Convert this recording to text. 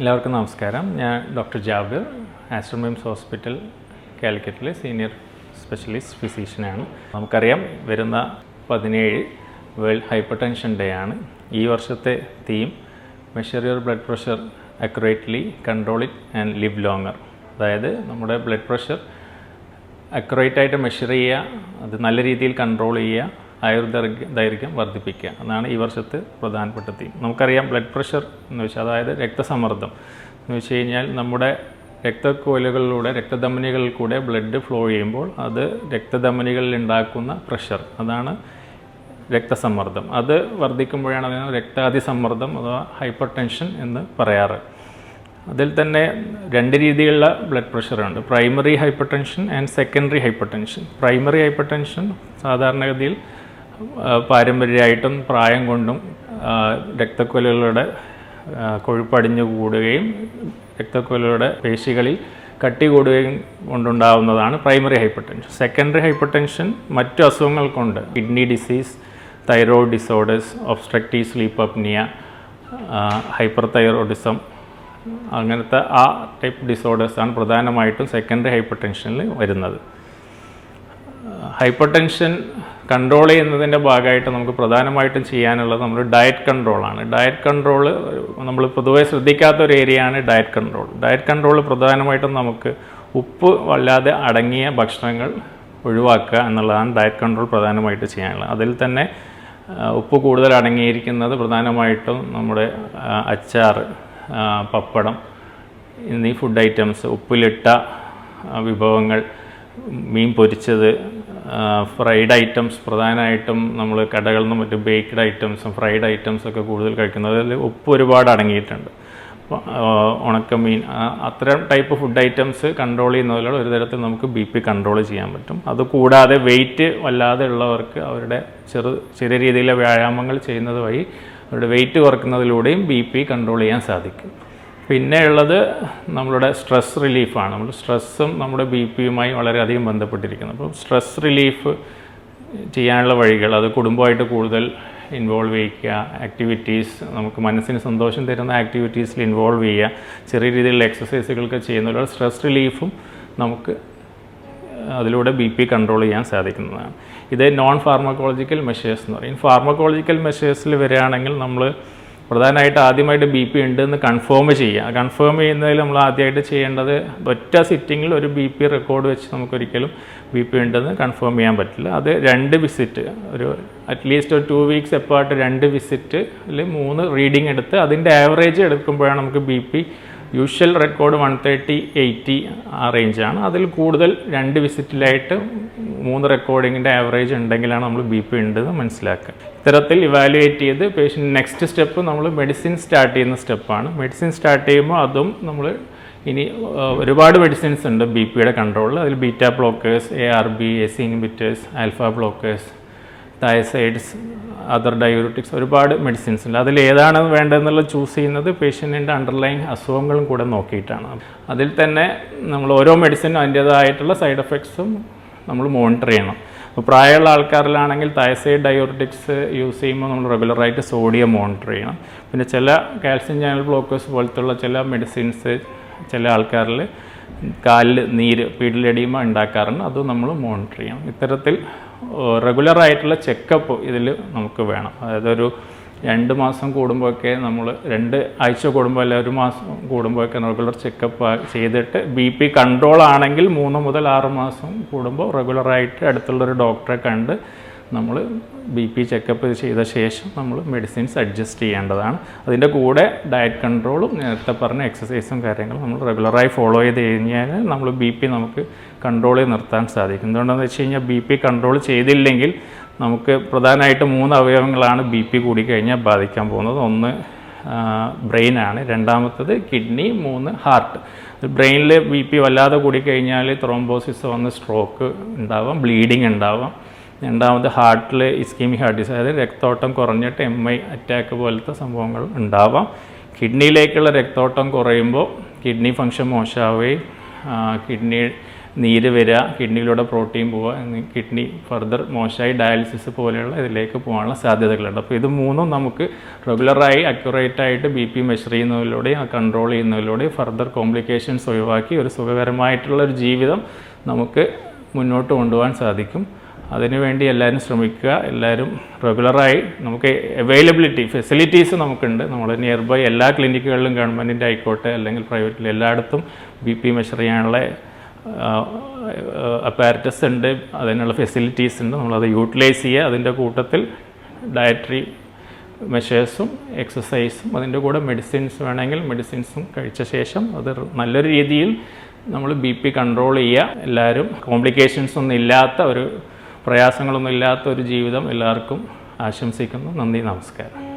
എല്ലാവർക്കും നമസ്കാരം. ഞാൻ ഡോക്ടർ ജാബിർ ആസ്ട്രോമിംസ് ഹോസ്പിറ്റൽ കാലിക്കറ്റിലെ സീനിയർ സ്പെഷ്യലിസ്റ്റ് ഫിസീഷ്യനാണ്. നമുക്കറിയാം വരുന്ന പതിനേഴ് വേൾഡ് ഹൈപ്പർ ടെൻഷൻ ഡേ ആണ്. ഈ വർഷത്തെ theme measure your blood pressure accurately control it and live longer അതായത് നമ്മുടെ ബ്ലഡ് പ്രഷർ അക്യുറേറ്റ് ആയിട്ട് മെഷർ ചെയ്യുക അത് നല്ല രീതിയിൽ കൺട്രോൾ ചെയ്യുക ആയുർദൈർഘ്യം ദൈർഘ്യം വർദ്ധിപ്പിക്കുക. എന്നാണ് ഈ വർഷത്തെ പ്രധാനപ്പെട്ട തീം നമുക്കറിയാം ബ്ലഡ് പ്രഷർ എന്ന് വെച്ചാൽ അതായത് രക്തസമ്മർദ്ദം. എന്ന് വെച്ച് കഴിഞ്ഞാൽ നമ്മുടെ രക്തക്കോലുകളിലൂടെ രക്തധമനികളിൽ കൂടെ ബ്ലഡ് ഫ്ലോ ചെയ്യുമ്പോൾ അത് രക്തധമനികളിൽ ഉണ്ടാക്കുന്ന പ്രഷർ അതാണ് രക്തസമ്മർദ്ദം. അത് വർദ്ധിക്കുമ്പോഴാണ് അതിന് രക്താതിസമ്മർദ്ദം അഥവാ ഹൈപ്പർ ടെൻഷൻ എന്ന് പറയാറ്. അതിൽ തന്നെ രണ്ട് രീതിയിലുള്ള blood പ്രഷറുണ്ട് primary hypertension and secondary hypertension primary hypertension സാധാരണഗതിയിൽ പാരമ്പര്യമായിട്ടും പ്രായം കൊണ്ടും രക്തക്കൊലകളുടെ കൊഴുപ്പടിഞ്ഞു കൂടുകയും രക്തക്കൊലയുടെ പേശികളിൽ കട്ടി കൂടുകയും കൊണ്ടുണ്ടാവുന്നതാണ് primary hypertension secondary hypertension മറ്റു അസുഖങ്ങൾ കൊണ്ട് kidney disease thyroid disorders obstructive sleep apnoea hyperthyroidism അങ്ങനത്തെ ആ ടൈപ്പ് ഡിസോർഡേഴ്സാണ് പ്രധാനമായിട്ടും സെക്കൻഡറി ഹൈപ്പർ ടെൻഷനിൽ വരുന്നത്. ഹൈപ്പർ ടെൻഷൻ കൺട്രോൾ ചെയ്യുന്നതിന്റെ ഭാഗമായിട്ട് നമുക്ക് പ്രധാനമായിട്ടും ചെയ്യാനുള്ളത് നമ്മൾ ഡയറ്റ് കൺട്രോളാണ്. ഡയറ്റ് കൺട്രോൾ നമ്മൾ പൊതുവേ ശ്രദ്ധിക്കാത്ത ഒരു ഏരിയയാണ് ഡയറ്റ് കൺട്രോൾ. ഡയറ്റ് കൺട്രോൾ പ്രധാനമായിട്ടും നമുക്ക് ഉപ്പ് വല്ലാതെ അടങ്ങിയ ഭക്ഷണങ്ങൾ ഒഴിവാക്കുക എന്നുള്ളതാണ് ഡയറ്റ് കൺട്രോൾ പ്രധാനമായിട്ട് ചെയ്യാനുള്ളത്. അതിൽ തന്നെ ഉപ്പ് കൂടുതൽ അടങ്ങിയിരിക്കുന്നത് പ്രധാനമായിട്ടും നമ്മുടെ അച്ചാർ പപ്പടം എന്നീ ഫുഡ് ഐറ്റംസ് ഉപ്പിലിട്ട വിഭവങ്ങൾ മീൻ പൊരിച്ചത് ഫ്രൈഡ് ഐറ്റംസ് പ്രധാനമായിട്ടും നമ്മൾ കടകളിൽ നിന്നും മറ്റും ബേക്ക്ഡ് ഐറ്റംസും ഫ്രൈഡ് ഐറ്റംസ് ഒക്കെ കൂടുതൽ കഴിക്കുന്നത്. അതിൽ ഉപ്പ് ഒരുപാട് അടങ്ങിയിട്ടുണ്ട്. ഉണക്കമീൻ അത്തരം ടൈപ്പ് ഫുഡ് ഐറ്റംസ് കൺട്രോൾ ചെയ്യുന്നതിലൂടെ ഒരു തരത്തിൽ നമുക്ക് ബി പി കൺട്രോൾ ചെയ്യാൻ പറ്റും. അതുകൂടാതെ വെയിറ്റ് വല്ലാതെ ഉള്ളവർക്ക് അവരുടെ ചെറു ചെറിയ രീതിയിലെ വ്യായാമങ്ങൾ ചെയ്യുന്നത് വഴി അവരുടെ വെയിറ്റ് കുറക്കുന്നതിലൂടെയും ബി പി കൺട്രോൾ ചെയ്യാൻ സാധിക്കും. പിന്നെ ഉള്ളത് നമ്മളുടെ സ്ട്രെസ് റിലീഫാണ്. നമ്മൾ സ്ട്രെസ്സും നമ്മുടെ ബി പിയുമായി വളരെയധികം ബന്ധപ്പെട്ടിരിക്കുന്നു. അപ്പം സ്ട്രെസ് റിലീഫ് ചെയ്യാനുള്ള വഴികൾ അത് കുടുംബമായിട്ട് കൂടുതൽ ഇൻവോൾവ് ചെയ്യിക്കുക ആക്ടിവിറ്റീസ് നമുക്ക് മനസ്സിന് സന്തോഷം തരുന്ന ആക്ടിവിറ്റീസിൽ ഇൻവോൾവ് ചെയ്യുക ചെറിയ രീതിയിലുള്ള എക്സസൈസുകളൊക്കെ ചെയ്യുന്നതിലൂടെ സ്ട്രെസ് റിലീഫും നമുക്ക് അതിലൂടെ ബി പി കൺട്രോൾ ചെയ്യാൻ സാധിക്കുന്നതാണ്. ഇത് നോൺ ഫാർമക്കോളജിക്കൽ മെഷേഴ്സ് എന്ന് പറയും. ഫാർമക്കോളജിക്കൽ മെഷേഴ്സിൽ വരികയാണെങ്കിൽ നമ്മൾ പ്രധാനമായിട്ട് ആദ്യമായിട്ട് ബി പി ഉണ്ടെന്ന് കൺഫേം ചെയ്യുക കൺഫേം ചെയ്യുന്നതിൽ നമ്മൾ ആദ്യമായിട്ട് ചെയ്യേണ്ടത് ഒറ്റ സിറ്റിങ്ങിൽ ഒരു ബി പി റെക്കോർഡ് വെച്ച് നമുക്കൊരിക്കലും ബി പി ഉണ്ടെന്ന് കൺഫേം ചെയ്യാൻ പറ്റില്ല. അത് രണ്ട് വിസിറ്റ് ഒരു അറ്റ്ലീസ്റ്റ് ഒരു ടു വീക്സ് എപ്പായിട്ട് രണ്ട് വിസിറ്റ് അല്ലെങ്കിൽ മൂന്ന് റീഡിംഗ് എടുത്ത് അതിന്റെ ആവറേജ് എടുക്കുമ്പോഴാണ് നമുക്ക് B P usual record one thirty eighty ആ റേഞ്ചാണ്. അതിൽ കൂടുതൽ രണ്ട് വിസിറ്റിലായിട്ട് മൂന്ന് റെക്കോർഡിങ്ങിന്റെ ആവറേജ് ഉണ്ടെങ്കിലാണ് നമ്മൾ ബി പി ഉണ്ടെന്ന് മനസ്സിലാക്കുക. ഇത്തരത്തിൽ ഇവാലുവേറ്റ് ചെയ്ത് പേഷ്യന്റ് നെക്സ്റ്റ് സ്റ്റെപ്പ് നമ്മൾ മെഡിസിൻ സ്റ്റാർട്ട് ചെയ്യുന്ന സ്റ്റെപ്പാണ്. മെഡിസിൻ സ്റ്റാർട്ട് ചെയ്യുമ്പോൾ അതും നമ്മൾ ഇനി ഒരുപാട് മെഡിസിൻസ് ഉണ്ട് ബി പിയുടെ കൺട്രോളിൽ അതിൽ beta blockers A R B S inhibitors alpha blockers thiazides other diuretics ഒരുപാട് മെഡിസിൻസ് ഉണ്ട്. അതിൽ ഏതാണ് വേണ്ടതെന്നുള്ളത് ചൂസ് ചെയ്യുന്നത് പേഷ്യന്റിന്റെ അണ്ടർലൈൻ അസുഖങ്ങളും കൂടെ നോക്കിയിട്ടാണ്. അതിൽ തന്നെ നമ്മൾ ഓരോ മെഡിസിനും അതിന്റേതായിട്ടുള്ള സൈഡ് എഫക്ട്സും നമ്മൾ മോണിറ്റർ ചെയ്യണം. അപ്പോൾ പ്രായമുള്ള ആൾക്കാരിലാണെങ്കിൽ തയസൈഡ് ഡയോറിറ്റിക്സ് യൂസ് ചെയ്യുമ്പോൾ നമ്മൾ റെഗുലറായിട്ട് സോഡിയം മോണിറ്റർ ചെയ്യണം. പിന്നെ ചില കാൽസ്യം ചാനൽ ബ്ലോക്കേഴ്സ് പോലത്തുള്ള ചില മെഡിസിൻസ് ചില ആൾക്കാരിൽ കാലിൽ നീര് പീടിലടിയുമ്പോൾ ഉണ്ടാക്കാറുണ്ട്. അതും നമ്മൾ മോണിറ്റർ ചെയ്യണം. ഇത്തരത്തിൽ റെഗുലറായിട്ടുള്ള ചെക്കപ്പ് ഇതിൽ നമുക്ക് വേണം. അതായത് ഒരു രണ്ട് മാസം കൂടുമ്പോഴൊക്കെ നമ്മൾ രണ്ട് ആഴ്ച കൂടുമ്പോൾ അല്ല ഒരു മാസം കൂടുമ്പോഴൊക്കെ റെഗുലർ ചെക്കപ്പ് ചെയ്തിട്ട് ബി പി കൺട്രോൾ ആണെങ്കിൽ മൂന്ന് മുതൽ ആറ് മാസം കൂടുമ്പോൾ റെഗുലറായിട്ട് അടുത്തുള്ളൊരു ഡോക്ടറെ കണ്ട് നമ്മൾ ബി പി ചെക്കപ്പ് ചെയ്ത ശേഷം നമ്മൾ മെഡിസിൻസ് അഡ്ജസ്റ്റ് ചെയ്യേണ്ടതാണ്. അതിന്റെ കൂടെ ഡയറ്റ് കൺട്രോളും നേരത്തെ പറഞ്ഞ എക്സസൈസും കാര്യങ്ങളും നമ്മൾ റെഗുലറായി ഫോളോ ചെയ്ത് കഴിഞ്ഞാൽ നമ്മൾ ബി പി നമുക്ക് കൺട്രോൾ ചെയ്ത് നിർത്താൻ സാധിക്കും. എന്തുകൊണ്ടെന്ന് വെച്ച് കഴിഞ്ഞാൽ ബി പി കൺട്രോൾ ചെയ്തില്ലെങ്കിൽ നമുക്ക് പ്രധാനമായിട്ട് മൂന്ന് അവയവങ്ങളാണ് ബി പി കൂടിക്കഴിഞ്ഞാൽ ബാധിക്കാൻ പോകുന്നത്. ഒന്ന് ബ്രെയിനാണ് രണ്ടാമത്തത് കിഡ്നി മൂന്ന് ഹാർട്ട് ബ്രെയിനിൽ ബി പി വല്ലാതെ കൂടിക്കഴിഞ്ഞാൽ ത്രോംബോസിസ് വന്ന് സ്ട്രോക്ക് ഉണ്ടാവാം ബ്ലീഡിങ് ഉണ്ടാവാം. രണ്ടാമത് ഹാർട്ടിൽ ഇസ്കീമി ഹാർട്ട് ഡിസീസ് അതായത് രക്തോട്ടം കുറഞ്ഞിട്ട് എം ഐ അറ്റാക്ക് പോലത്തെ സംഭവങ്ങൾ ഉണ്ടാവാം. കിഡ്നിയിലേക്കുള്ള രക്തോട്ടം കുറയുമ്പോൾ കിഡ്നി ഫങ്ഷൻ മോശമാവുകയും കിഡ്നി നീര് വരിക കിഡ്നിയിലൂടെ പ്രോട്ടീൻ പോവുക കിഡ്നി ഫർദർ മോശമായി ഡയാലിസിസ് പോലെയുള്ള ഇതിലേക്ക് പോകാനുള്ള സാധ്യതകളുണ്ട്. അപ്പോൾ ഇത് മൂന്നും നമുക്ക് റെഗുലറായി അക്യുറേറ്റ് ആയിട്ട് ബി പി മെഷർ ചെയ്യുന്നതിലൂടെയും കൺട്രോൾ ചെയ്യുന്നതിലൂടെയും ഫർദർ കോംപ്ലിക്കേഷൻസ് ഒഴിവാക്കി ഒരു സുഖകരമായിട്ടുള്ള ഒരു ജീവിതം നമുക്ക് മുന്നോട്ട് കൊണ്ടുപോകാൻ സാധിക്കും. അതിനുവേണ്ടി എല്ലാവരും ശ്രമിക്കുക. എല്ലാവരും റെഗുലറായി നമുക്ക് അവൈലബിലിറ്റി ഫെസിലിറ്റീസ് നമുക്കുണ്ട്. നമ്മൾ നിയർ ബൈ എല്ലാ ക്ലിനിക്കുകളിലും ഗവൺമെന്റിന്റെ ആയിക്കോട്ടെ അല്ലെങ്കിൽ പ്രൈവറ്റിൽ എല്ലായിടത്തും ബി പി മെഷർ ചെയ്യാനുള്ള അപ്പാരറ്റസ് ഉണ്ട്. അതിനുള്ള ഫെസിലിറ്റീസ് ഉണ്ട്. നമ്മളത് യൂട്ടിലൈസ് ചെയ്യുക. അതിന്റെ കൂട്ടത്തിൽ ഡയറ്ററി മെഷേഴ്സും എക്സസൈസും അതിന്റെ കൂടെ മെഡിസിൻസ് വേണമെങ്കിൽ മെഡിസിൻസും കഴിച്ച ശേഷം അത് നല്ലൊരു രീതിയിൽ നമ്മൾ ബി പി കൺട്രോൾ ചെയ്യുക. എല്ലാവരും കോംപ്ലിക്കേഷൻസ് ഒന്നും ഇല്ലാത്ത ഒരു പ്രയാസങ്ങളൊന്നും ഇല്ലാത്ത ഒരു ജീവിതം എല്ലാവർക്കും ആശംസിക്കുന്നു. നന്ദി നമസ്കാരം.